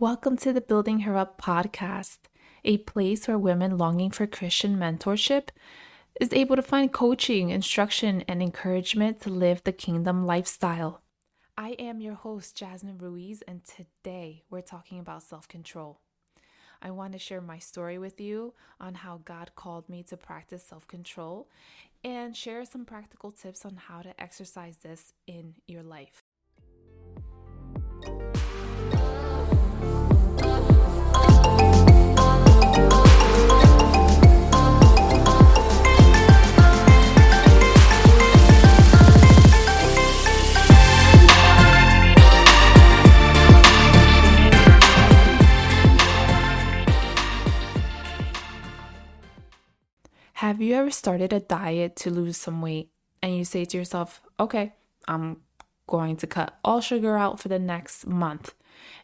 Welcome to the Building Her Up podcast, a place where women longing for Christian mentorship is able to find coaching, instruction, and encouragement to live the kingdom lifestyle. I am your host, Jasmine Ruiz, and today we're talking about self control. I want to share my story with you on how God called me to practice self control and share some practical tips on how to exercise this in your life. Have you ever started a diet to lose some weight and you say to yourself, okay, I'm going to cut all sugar out for the next month?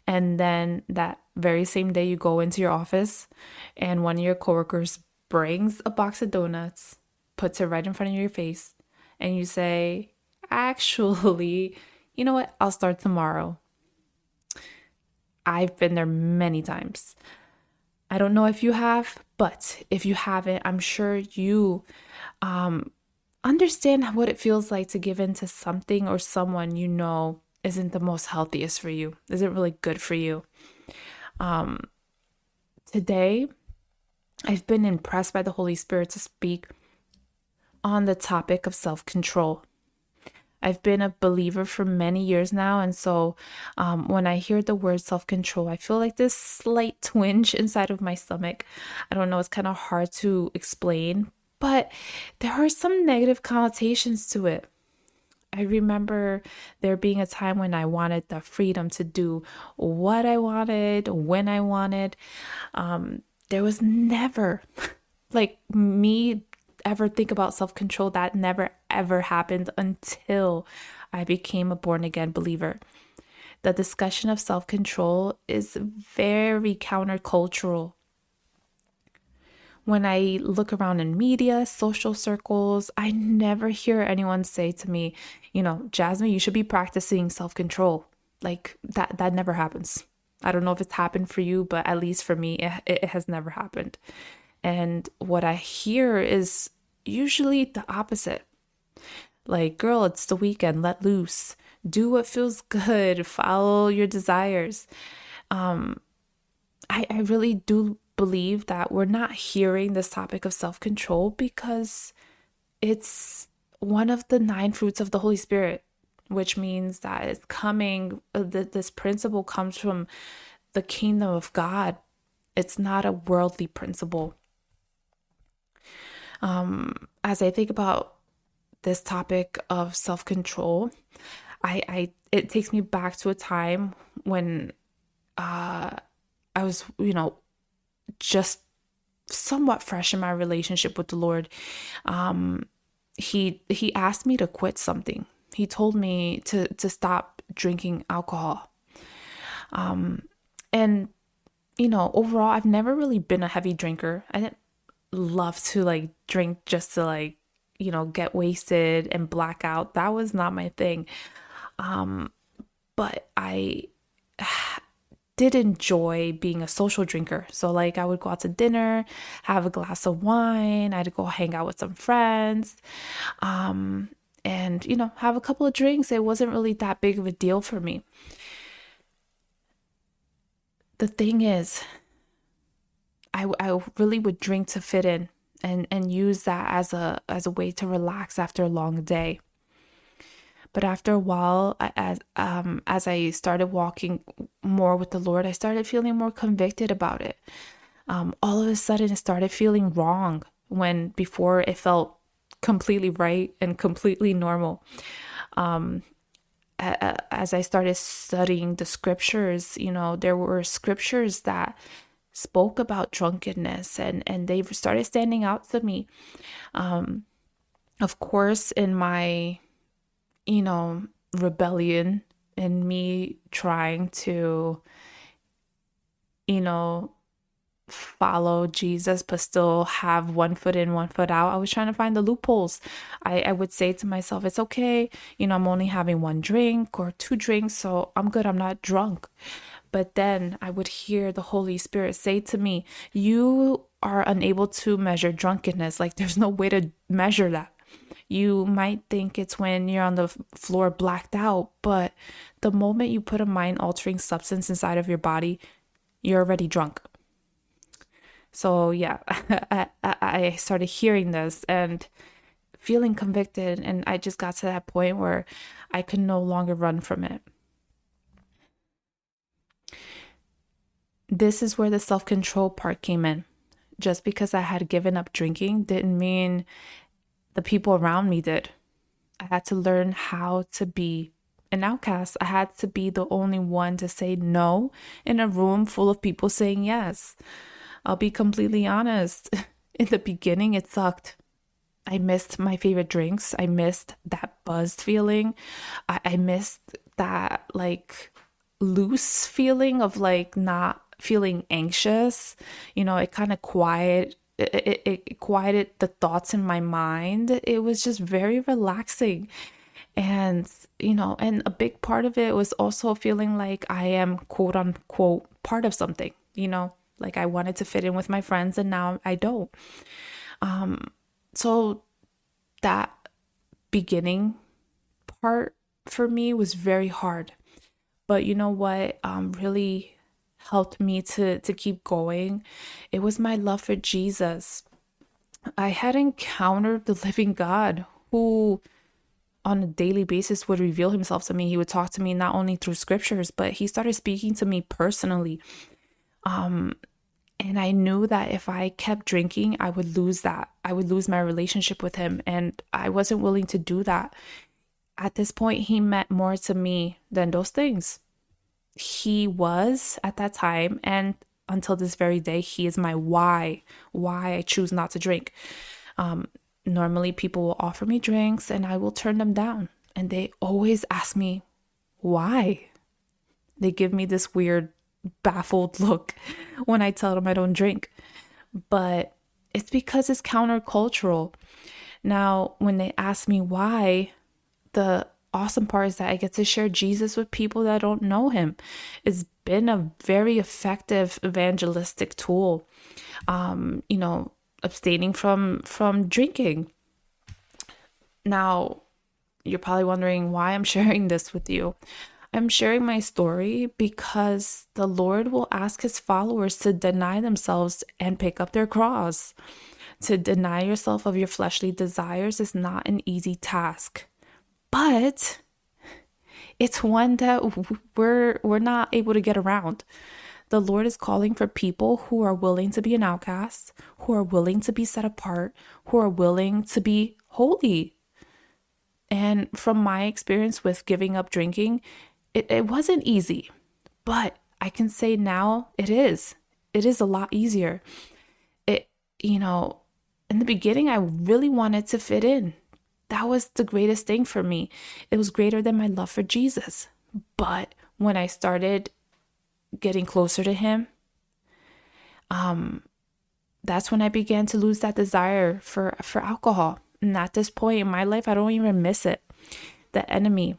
And then that very same day, you go into your office and one of your coworkers brings a box of donuts, puts it right in front of your face, and you say, actually, you know what? I'll start tomorrow. I've been there many times. I don't know if you have, but if you haven't, I'm sure you um, understand what it feels like to give in to something or someone you know isn't the most healthiest for you, isn't really good for you. Um, today, I've been impressed by the Holy Spirit to speak on the topic of self control. I've been a believer for many years now. And so um, when I hear the word self control, I feel like this slight twinge inside of my stomach. I don't know, it's kind of hard to explain, but there are some negative connotations to it. I remember there being a time when I wanted the freedom to do what I wanted, when I wanted. Um, there was never like me ever think about self control. That never ever happened until I became a born again believer. The discussion of self control is very countercultural. When I look around in media, social circles, I never hear anyone say to me, you know, Jasmine, you should be practicing self control. Like that, that never happens. I don't know if it's happened for you, but at least for me, it, it has never happened. And what I hear is usually the opposite. Like, girl, it's the weekend, let loose, do what feels good, follow your desires. Um, I, I really do believe that we're not hearing this topic of self control because it's one of the nine fruits of the Holy Spirit, which means that it's coming, uh, that this principle comes from the kingdom of God. It's not a worldly principle um, as I think about this topic of self control, I, I it takes me back to a time when uh, I was, you know, just somewhat fresh in my relationship with the Lord. Um, he he asked me to quit something. He told me to to stop drinking alcohol. Um, and you know, overall, I've never really been a heavy drinker. I didn't love to like drink just to like you know get wasted and black out. That was not my thing. Um but i did enjoy being a social drinker. So like i would go out to dinner have a glass of wine i'd go hang out with some friends um and you know have a couple of drinks. It wasn't really that big of a deal for me. The thing is I, I really would drink to fit in and, and use that as a as a way to relax after a long day. But after a while, as um, as I started walking more with the Lord, I started feeling more convicted about it. Um, all of a sudden, it started feeling wrong when before it felt completely right and completely normal. Um, as I started studying the scriptures, you know, there were scriptures that spoke about drunkenness and and they started standing out to me. Um of course in my you know rebellion and me trying to you know follow Jesus but still have one foot in one foot out I was trying to find the loopholes. I I would say to myself it's okay. You know I'm only having one drink or two drinks so I'm good. I'm not drunk But then I would hear the Holy Spirit say to me, You are unable to measure drunkenness. Like there's no way to measure that. You might think it's when you're on the floor blacked out, but the moment you put a mind altering substance inside of your body, you're already drunk. So, yeah, I, I started hearing this and feeling convicted, and I just got to that point where I could no longer run from it. This is where the self control part came in. Just because I had given up drinking didn't mean the people around me did. I had to learn how to be an outcast. I had to be the only one to say no in a room full of people saying yes. I'll be completely honest. In the beginning, it sucked. I missed my favorite drinks. I missed that buzzed feeling. I, I missed that like loose feeling of like not feeling anxious. You know, it kind of quiet it, it, it quieted the thoughts in my mind. It was just very relaxing. And, you know, and a big part of it was also feeling like I am quote unquote part of something, you know, like I wanted to fit in with my friends and now I don't. Um, so that beginning part for me was very hard. But you know what um, really helped me to to keep going. It was my love for jesus. I had encountered the living god who on a daily basis would reveal himself to me. He would talk to me not only through scriptures but he started speaking to me personally. Um and i knew that if i kept drinking i would lose that. I would lose my relationship with him and i wasn't willing to do that. At this point he meant more to me than those things he was at that time and until this very day he is my why why i choose not to drink. Um, normally people will offer me drinks and i will turn them down and they always ask me why. They give me this weird baffled look when i tell them i don't drink. But it's because it's countercultural. Now when they ask me why the awesome part is that I get to share Jesus with people that don't know him. It's been a very effective evangelistic tool. Um, you know, abstaining from from drinking. Now, you're probably wondering why I'm sharing this with you. I'm sharing my story because the Lord will ask his followers to deny themselves and pick up their cross. To deny yourself of your fleshly desires is not an easy task but it's one that we're we're not able to get around. The Lord is calling for people who are willing to be an outcast, who are willing to be set apart, who are willing to be holy. And from my experience with giving up drinking, it, it wasn't easy, but I can say now it is. It is a lot easier. It, you know, in the beginning, I really wanted to fit in that was the greatest thing for me. It was greater than my love for Jesus. But when I started getting closer to him, um that's when I began to lose that desire for for alcohol. And at this point in my life, I don't even miss it. The enemy,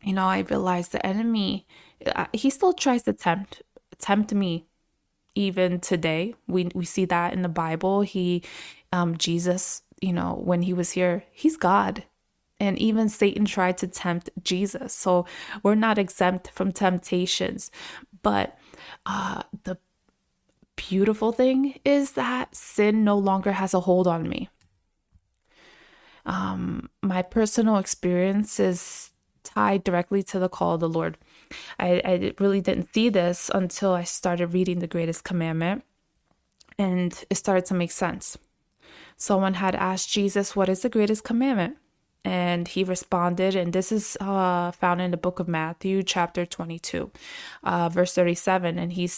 you know, I realized the enemy, uh, he still tries to tempt tempt me even today. We we see that in the Bible. He um Jesus you know, when he was here, he's God. And even Satan tried to tempt Jesus. So we're not exempt from temptations. But uh, the beautiful thing is that sin no longer has a hold on me. Um, my personal experience is tied directly to the call of the Lord. I, I really didn't see this until I started reading the greatest commandment and it started to make sense someone had asked Jesus, What is the greatest commandment? And he responded, and this is uh, found in the book of Matthew, chapter 22, uh, verse 37. And he,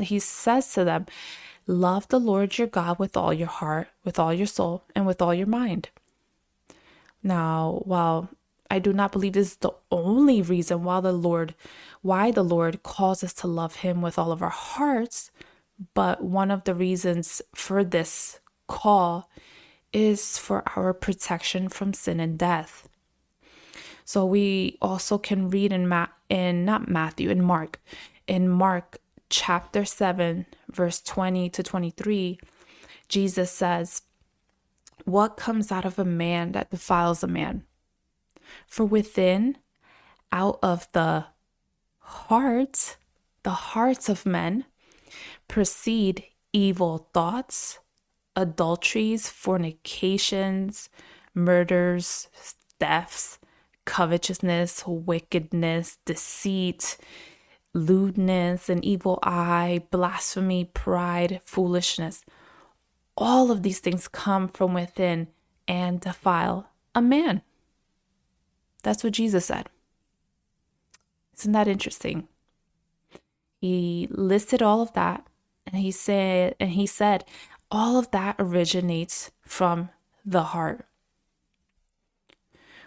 he says to them, Love the Lord your God with all your heart, with all your soul, and with all your mind. Now, while I do not believe this is the only reason why the Lord, why the Lord calls us to love Him with all of our hearts, but one of the reasons for this call is for our protection from sin and death. So we also can read in Ma- in not Matthew in Mark In Mark chapter 7, verse 20 to 23, Jesus says, What comes out of a man that defiles a man? For within, out of the heart, the hearts of men, proceed evil thoughts, adulteries, fornications, murders, thefts, covetousness, wickedness, deceit, lewdness, an evil eye, blasphemy, pride, foolishness. All of these things come from within and defile a man. That's what Jesus said. Isn't that interesting? He listed all of that and he said and he said all of that originates from the heart.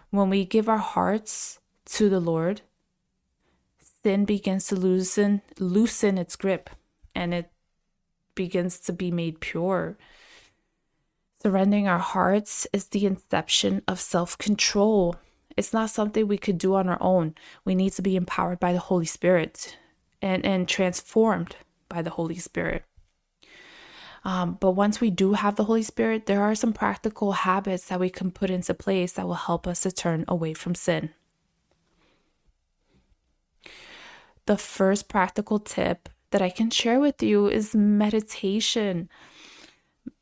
When we give our hearts to the Lord, sin begins to loosen loosen its grip and it begins to be made pure. Surrendering our hearts is the inception of self-control. It's not something we could do on our own. We need to be empowered by the Holy Spirit and, and transformed by the Holy Spirit. Um, but once we do have the Holy Spirit, there are some practical habits that we can put into place that will help us to turn away from sin. The first practical tip that I can share with you is meditation.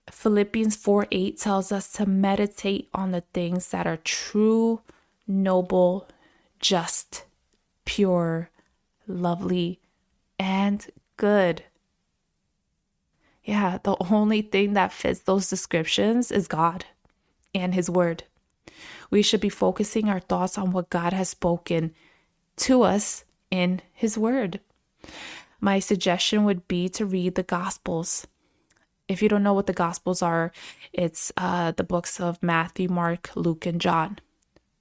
Philippians 4 8 tells us to meditate on the things that are true, noble, just, pure, lovely, and good. Yeah, the only thing that fits those descriptions is God and His Word. We should be focusing our thoughts on what God has spoken to us in His Word. My suggestion would be to read the Gospels. If you don't know what the Gospels are, it's uh, the books of Matthew, Mark, Luke, and John.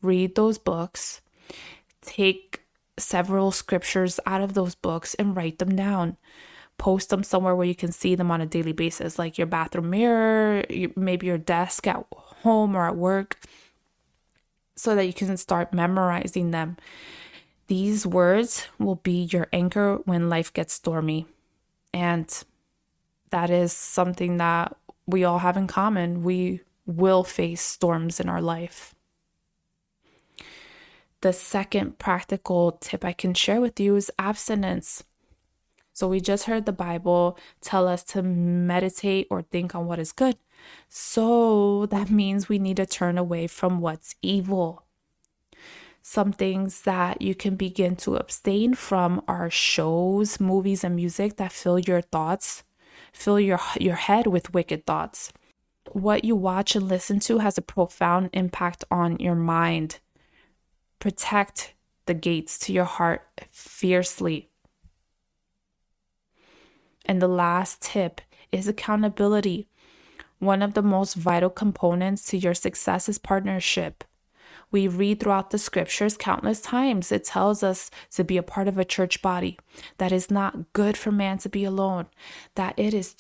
Read those books, take several scriptures out of those books, and write them down post them somewhere where you can see them on a daily basis, like your bathroom mirror, maybe your desk at home or at work, so that you can start memorizing them. These words will be your anchor when life gets stormy. And that is something that we all have in common. We will face storms in our life. The second practical tip I can share with you is abstinence. So we just heard the Bible tell us to meditate or think on what is good. So that means we need to turn away from what's evil. Some things that you can begin to abstain from are shows, movies, and music that fill your thoughts, fill your, your head with wicked thoughts. What you watch and listen to has a profound impact on your mind. Protect the gates to your heart fiercely. And the last tip is accountability. One of the most vital components to your success is partnership. We read throughout the scriptures countless times. It tells us to be a part of a church body, that is not good for man to be alone, that it is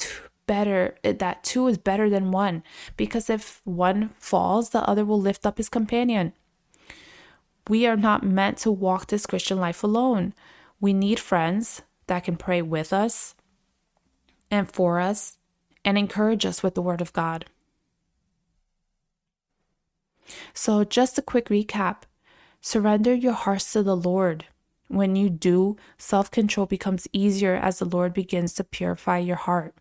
better, that two is better than one, because if one falls, the other will lift up his companion. We are not meant to walk this Christian life alone. We need friends that can pray with us, and for us and encourage us with the Word of God. So, just a quick recap surrender your hearts to the Lord. When you do, self control becomes easier as the Lord begins to purify your heart.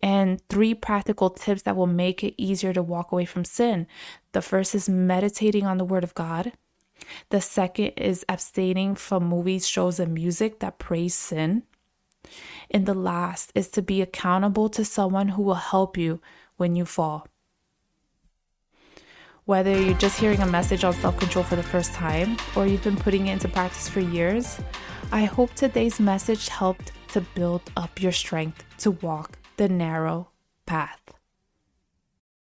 And three practical tips that will make it easier to walk away from sin. The first is meditating on the Word of God. The second is abstaining from movies, shows, and music that praise sin. And the last is to be accountable to someone who will help you when you fall. Whether you're just hearing a message on self control for the first time or you've been putting it into practice for years, I hope today's message helped to build up your strength to walk the narrow path.